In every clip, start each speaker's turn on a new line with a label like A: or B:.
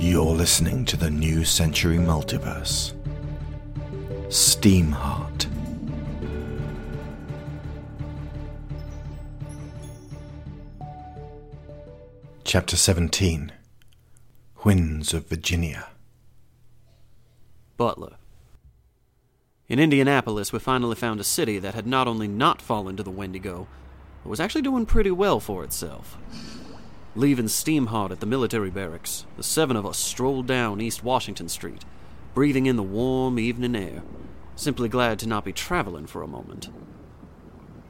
A: You're listening to the New Century Multiverse. Steamheart. Chapter 17 Winds of Virginia.
B: Butler. In Indianapolis, we finally found a city that had not only not fallen to the Wendigo, but was actually doing pretty well for itself. Leaving Steamheart at the military barracks, the seven of us strolled down East Washington Street, breathing in the warm evening air, simply glad to not be traveling for a moment.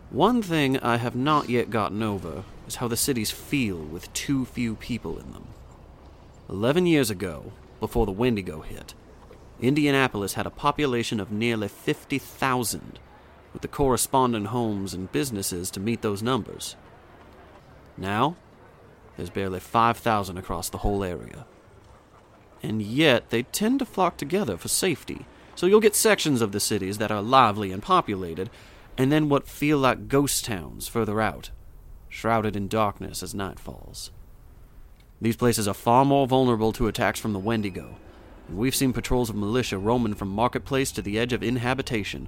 B: One thing I have not yet gotten over is how the cities feel with too few people in them. Eleven years ago, before the Wendigo hit, Indianapolis had a population of nearly 50,000, with the corresponding homes and businesses to meet those numbers. Now, there's barely 5,000 across the whole area. And yet, they tend to flock together for safety, so you'll get sections of the cities that are lively and populated, and then what feel like ghost towns further out, shrouded in darkness as night falls. These places are far more vulnerable to attacks from the Wendigo, and we've seen patrols of militia roaming from marketplace to the edge of inhabitation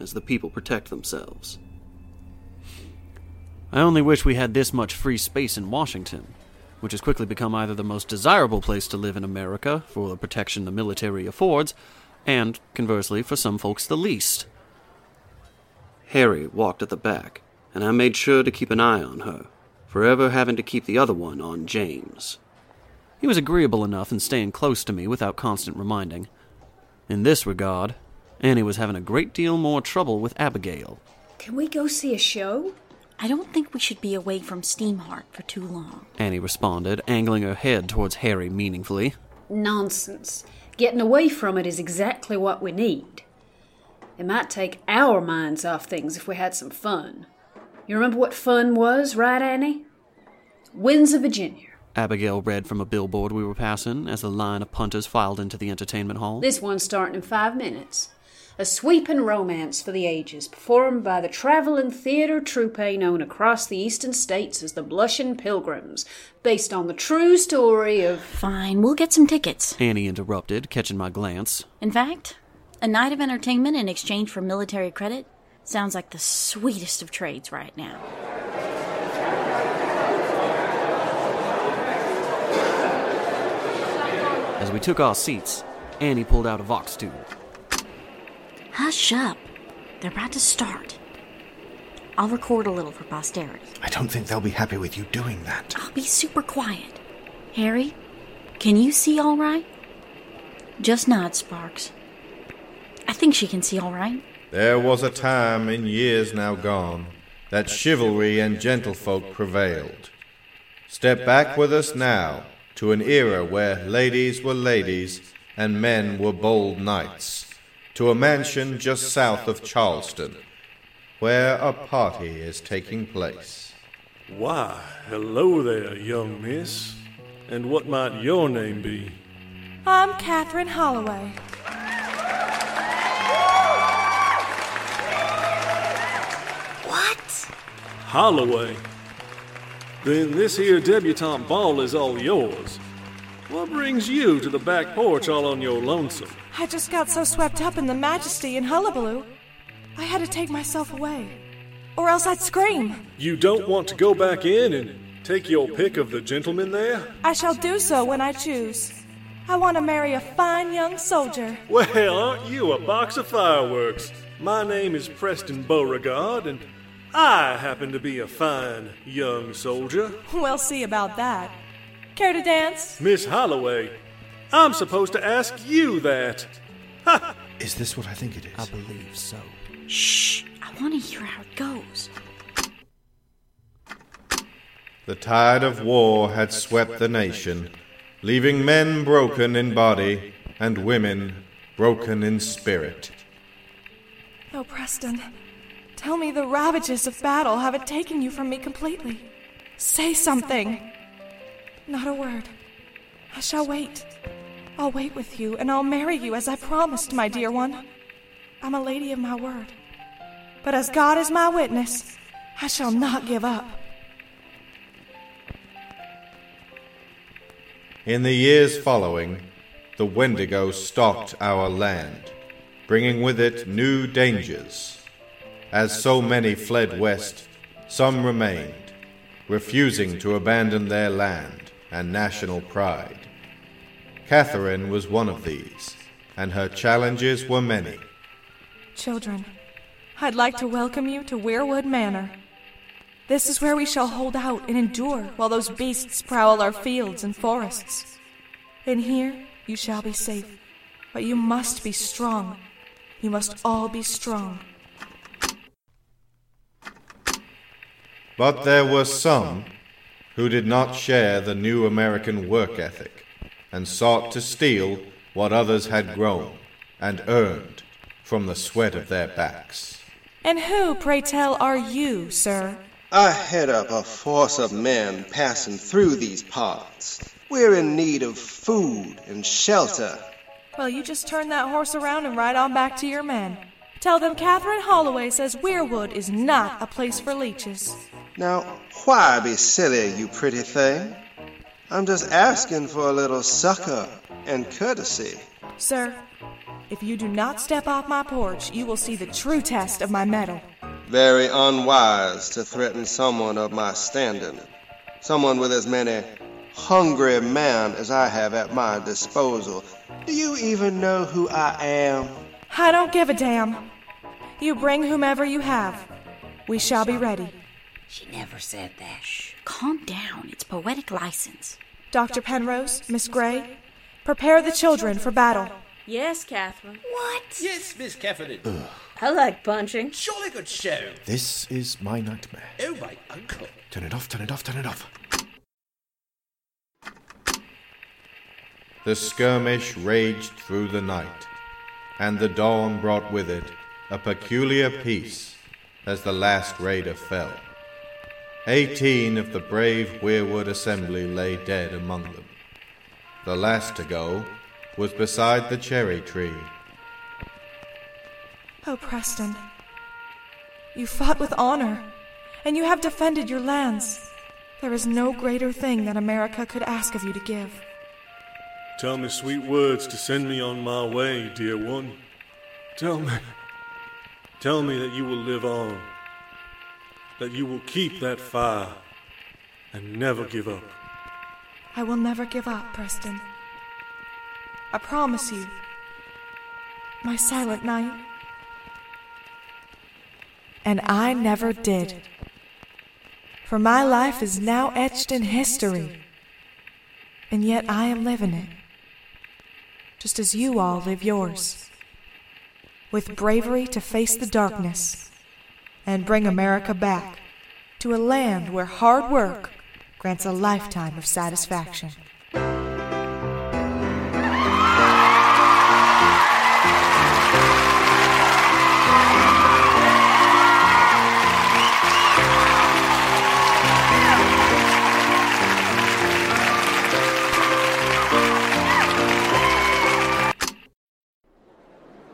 B: as the people protect themselves. I only wish we had this much free space in Washington, which has quickly become either the most desirable place to live in America for the protection the military affords, and, conversely, for some folks, the least. Harry walked at the back, and I made sure to keep an eye on her, forever having to keep the other one on James. He was agreeable enough in staying close to me without constant reminding. In this regard, Annie was having a great deal more trouble with Abigail.
C: Can we go see a show?
D: I don't think we should be away from Steamheart for too long.
B: Annie responded, angling her head towards Harry meaningfully.
C: Nonsense. Getting away from it is exactly what we need. It might take our minds off things if we had some fun. You remember what fun was, right, Annie? Winds of Virginia.
B: Abigail read from a billboard we were passing as a line of punters filed into the entertainment hall.
C: This one's starting in five minutes. A sweeping romance for the ages, performed by the traveling theater troupe known across the eastern states as the Blushing Pilgrims, based on the true story of.
D: Fine, we'll get some tickets.
B: Annie interrupted, catching my glance.
D: In fact, a night of entertainment in exchange for military credit sounds like the sweetest of trades right now.
B: As we took our seats, Annie pulled out a Vox tube.
D: Hush up. They're about to start. I'll record a little for posterity.
A: I don't think they'll be happy with you doing that.
D: I'll be super quiet. Harry, can you see all right? Just nod, Sparks. I think she can see all right.
E: There was a time in years now gone that chivalry and gentlefolk prevailed. Step back with us now to an era where ladies were ladies and men were bold knights, to a mansion just south of Charleston, where a party is taking place.
F: Why, hello there, young miss. And what might your name be?
G: I'm Catherine Holloway.
D: What?
F: Holloway. Then this here debutante ball is all yours. What brings you to the back porch all on your lonesome?
G: I just got so swept up in the majesty and hullabaloo, I had to take myself away. Or else I'd scream.
F: You don't want to go back in and take your pick of the gentlemen there?
G: I shall do so when I choose. I want to marry a fine young soldier.
F: Well, aren't you a box of fireworks? My name is Preston Beauregard, and I happen to be a fine young soldier.
G: We'll see about that. Care to dance?
F: Miss Holloway, I'm supposed to ask you that. Ha!
A: Is this what I think it is?
B: I believe so.
D: Shh. I want to hear how it goes.
E: The tide of war had swept the nation, leaving men broken in body and women broken in spirit.
G: Oh, Preston. Tell me the ravages of battle haven't taken you from me completely. Say something. Not a word. I shall wait. I'll wait with you, and I'll marry you as I promised, my dear one. I'm a lady of my word. But as God is my witness, I shall not give up.
E: In the years following, the Wendigo stalked our land, bringing with it new dangers. As so many fled west, some remained, refusing to abandon their land and national pride. Catherine was one of these, and her challenges were many.
G: Children, I'd like to welcome you to Weirwood Manor. This is where we shall hold out and endure while those beasts prowl our fields and forests. In here, you shall be safe, but you must be strong. You must all be strong.
E: But there were some who did not share the new American work ethic and sought to steal what others had grown and earned from the sweat of their backs.
G: And who, pray tell, are you, sir?
H: I head up a force of men passing through these parts. We're in need of food and shelter.
G: Well, you just turn that horse around and ride on back to your men. Tell them Catherine Holloway says Weirwood is not a place for leeches.
H: Now, why be silly, you pretty thing? I'm just asking for a little succor and courtesy.
G: Sir, if you do not step off my porch, you will see the true test of my mettle.
H: Very unwise to threaten someone of my standing. Someone with as many hungry men as I have at my disposal. Do you even know who I am?
G: I don't give a damn. You bring whomever you have. We shall be ready.
D: She never said that. Shh. Calm down. It's poetic license.
G: Dr. Penrose, Miss Grey, prepare the children for battle.
I: Yes, Catherine.
D: What?
J: Yes, Miss Catherine.
I: I like punching.
J: Jolly good show.
A: This is my nightmare.
J: Oh, my uncle.
A: Turn it off, turn it off, turn it off.
E: The skirmish raged through the night, and the dawn brought with it a peculiar peace as the last raider fell. Eighteen of the brave Weirwood assembly lay dead among them. The last to go was beside the cherry tree.
G: Oh, Preston. You fought with honor, and you have defended your lands. There is no greater thing that America could ask of you to give.
F: Tell me sweet words to send me on my way, dear one. Tell me. Tell me that you will live on. That you will keep that fire and never give up.
G: I will never give up, Preston. I promise you. My silent night. And I never did. For my life is now etched in history. And yet I am living it. Just as you all live yours. With bravery to face the darkness and bring America back to a land where hard work grants a lifetime of satisfaction.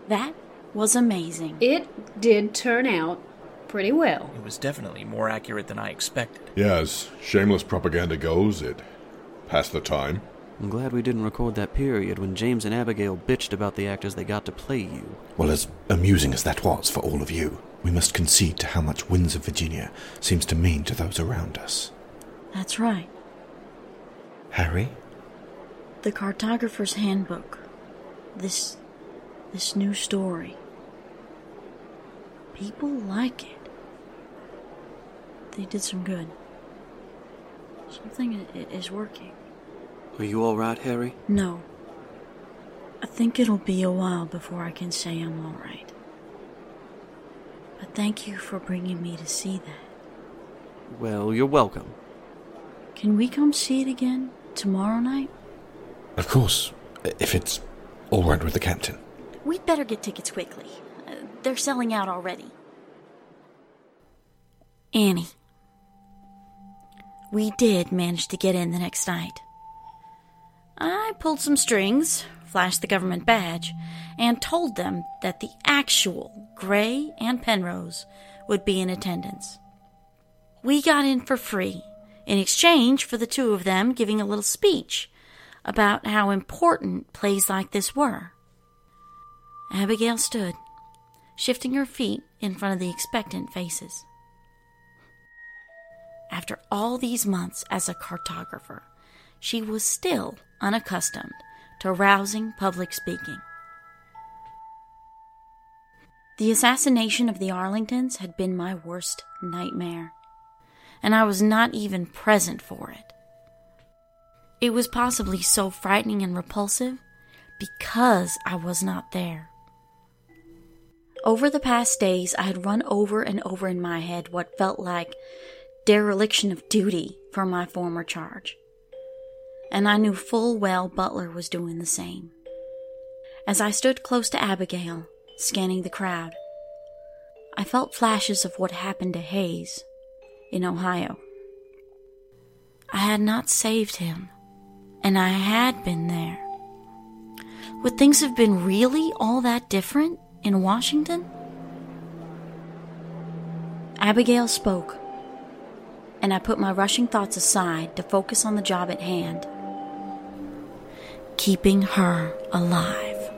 D: That was amazing.
C: It did turn out pretty well.
K: It was definitely more accurate than I expected.
L: Yeah, as shameless propaganda goes, it passed the time.
B: I'm glad we didn't record that period when James and Abigail bitched about the actors they got to play you.
A: Well, as amusing as that was for all of you, we must concede to how much Winds of Virginia seems to mean to those around us.
D: That's right.
A: Harry?
D: The cartographer's handbook. This this new story. People like it. They did some good. Something is working.
B: Are you all right, Harry?
D: No. I think it'll be a while before I can say I'm all right. But thank you for bringing me to see that.
B: Well, you're welcome.
D: Can we come see it again tomorrow night?
A: Of course, if it's all right with the captain.
D: We'd better get tickets quickly. Uh, they're selling out already. Annie. We did manage to get in the next night. I pulled some strings, flashed the government badge, and told them that the actual Grey and Penrose would be in attendance. We got in for free, in exchange for the two of them giving a little speech about how important plays like this were. Abigail stood, shifting her feet in front of the expectant faces. After all these months as a cartographer, she was still unaccustomed to rousing public speaking. The assassination of the Arlingtons had been my worst nightmare, and I was not even present for it. It was possibly so frightening and repulsive because I was not there. Over the past days, I had run over and over in my head what felt like dereliction of duty for my former charge. And I knew full well Butler was doing the same. As I stood close to Abigail, scanning the crowd, I felt flashes of what happened to Hayes in Ohio. I had not saved him, and I had been there. Would things have been really all that different in Washington? Abigail spoke, and I put my rushing thoughts aside to focus on the job at hand keeping her alive.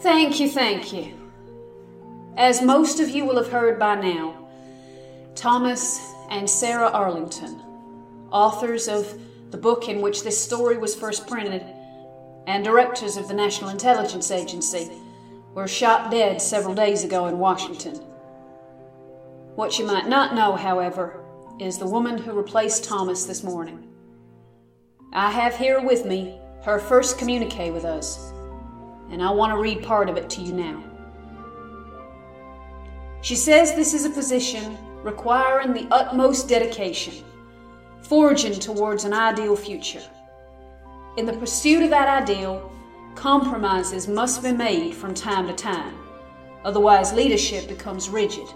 C: Thank you, thank you. As most of you will have heard by now, Thomas and Sarah Arlington, authors of the book in which this story was first printed, and directors of the National Intelligence Agency, were shot dead several days ago in Washington. What you might not know, however, is the woman who replaced Thomas this morning. I have here with me her first communique with us, and I want to read part of it to you now. She says this is a position requiring the utmost dedication, forging towards an ideal future. In the pursuit of that ideal, compromises must be made from time to time, otherwise, leadership becomes rigid.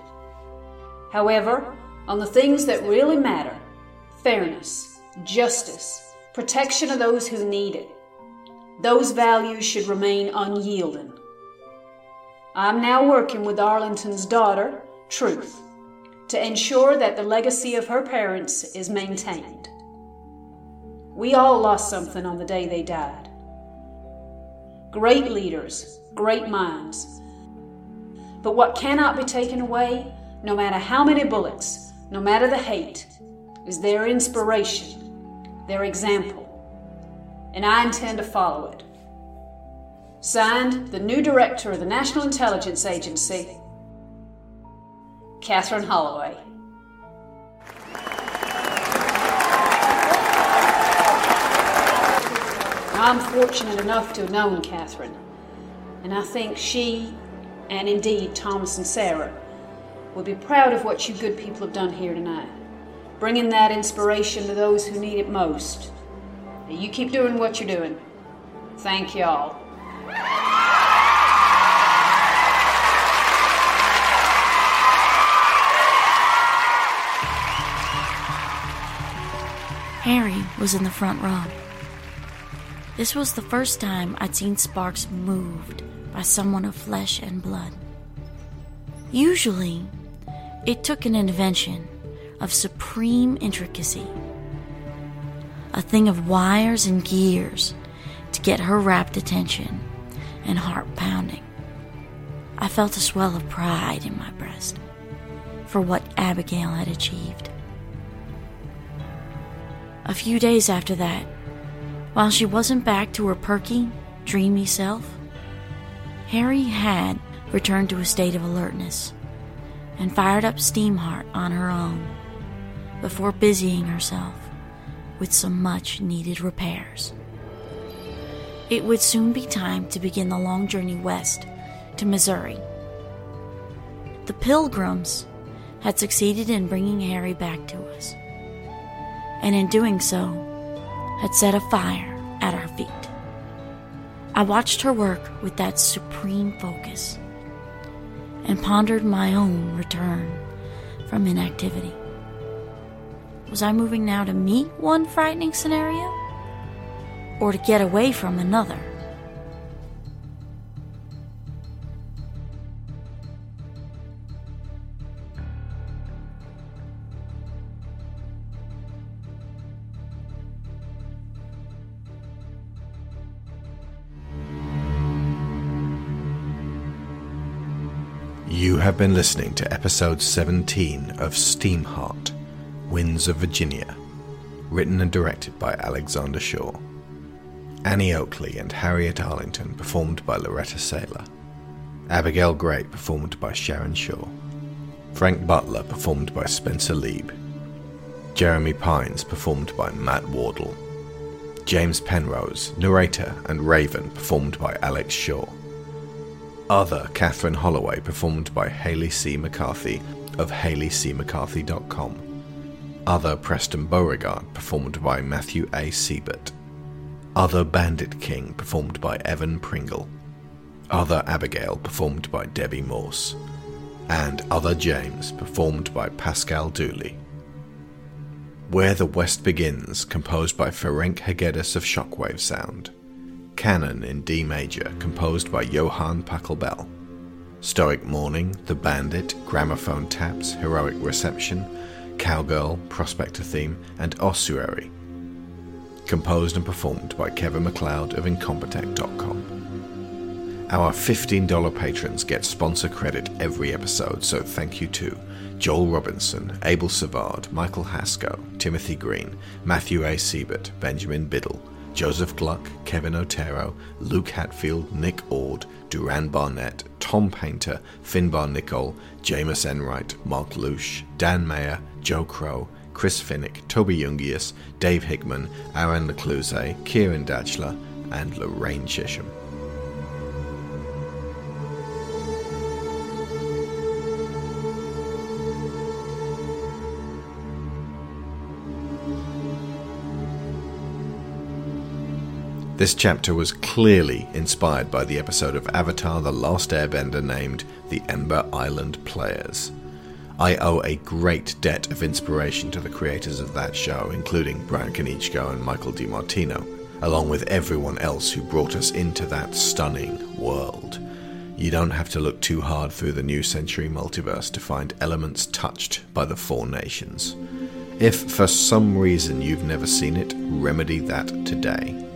C: However, on the things that really matter fairness, justice, protection of those who need it those values should remain unyielding. I'm now working with Arlington's daughter, Truth, to ensure that the legacy of her parents is maintained. We all lost something on the day they died. Great leaders, great minds. But what cannot be taken away, no matter how many bullets, no matter the hate, is their inspiration, their example. And I intend to follow it. Signed, the new director of the National Intelligence Agency, Catherine Holloway. I'm fortunate enough to have known Catherine, and I think she, and indeed Thomas and Sarah, will be proud of what you good people have done here tonight, bringing that inspiration to those who need it most. You keep doing what you're doing. Thank y'all.
D: Harry was in the front row. This was the first time I'd seen Sparks moved by someone of flesh and blood. Usually, it took an invention of supreme intricacy, a thing of wires and gears to get her rapt attention and heart pounding. I felt a swell of pride in my breast for what Abigail had achieved. A few days after that, while she wasn't back to her perky, dreamy self, Harry had returned to a state of alertness and fired up Steamheart on her own before busying herself with some much needed repairs. It would soon be time to begin the long journey west to Missouri. The Pilgrims had succeeded in bringing Harry back to us, and in doing so, had set a fire at our feet. I watched her work with that supreme focus and pondered my own return from inactivity. Was I moving now to meet one frightening scenario? Or to get away from another?
A: You have been listening to episode 17 of Steamheart Winds of Virginia, written and directed by Alexander Shaw. Annie Oakley and Harriet Arlington performed by Laureta Sela. Abigail Grey performed by Sharon Shaw. Frank Butler performed by Spencer Leeb. Jeremy Pines performed by Matt Wardle. James Penrose, narrator and Raven performed by Alex Shaw. Other Catherine Holloway performed by Haley C. McCarthy of HaleyCMcCarthy.com. Other Preston Beauregard performed by Matthew A. Seibert. Other Bandit King performed by Evan Pringle. Other Abigail performed by Debbie Morse. And Other James performed by Paschal Dooley. Where the West Begins, composed by Ferenc Hegedus of Shockwave Sound. Canon in D major, composed by Johann Pachelbel. Stoic Morning, The Bandit, Gramophone Taps, Heroic Reception, Cowgirl, Prospector Theme, and Ossuary. Composed and performed by Kevin MacLeod of Incompetech.com. Our $15 patrons get sponsor credit every episode, so thank you to Joel Robinson, Abel Savard, Michael Hasko, Timothy Green, Matthew A. Seibert, Benjamin Biddle, Joseph Gluck, Kevin Otero, Luke Hatfield, Nick Ord, Duran Barnett, Tom Painter, Finbar Nicholl, Jamas Enright, Marc Lucksch, Dan Mayer, Joe Crow, Chris Finik, Toby Jungius, Dave Hickman, Aaron LaCluyze, Ciaran Dachtler, and Lorraine Chisholm. This chapter was clearly inspired by the episode of Avatar The Last Airbender named The Ember Island Players. I owe a great debt of inspiration to the creators of that show, including Bryan Konietzko and Michael DiMartino, along with everyone else who brought us into that stunning world. You don't have to look too hard through the New Century multiverse to find elements touched by the Four Nations. If for some reason you've never seen it, remedy that today.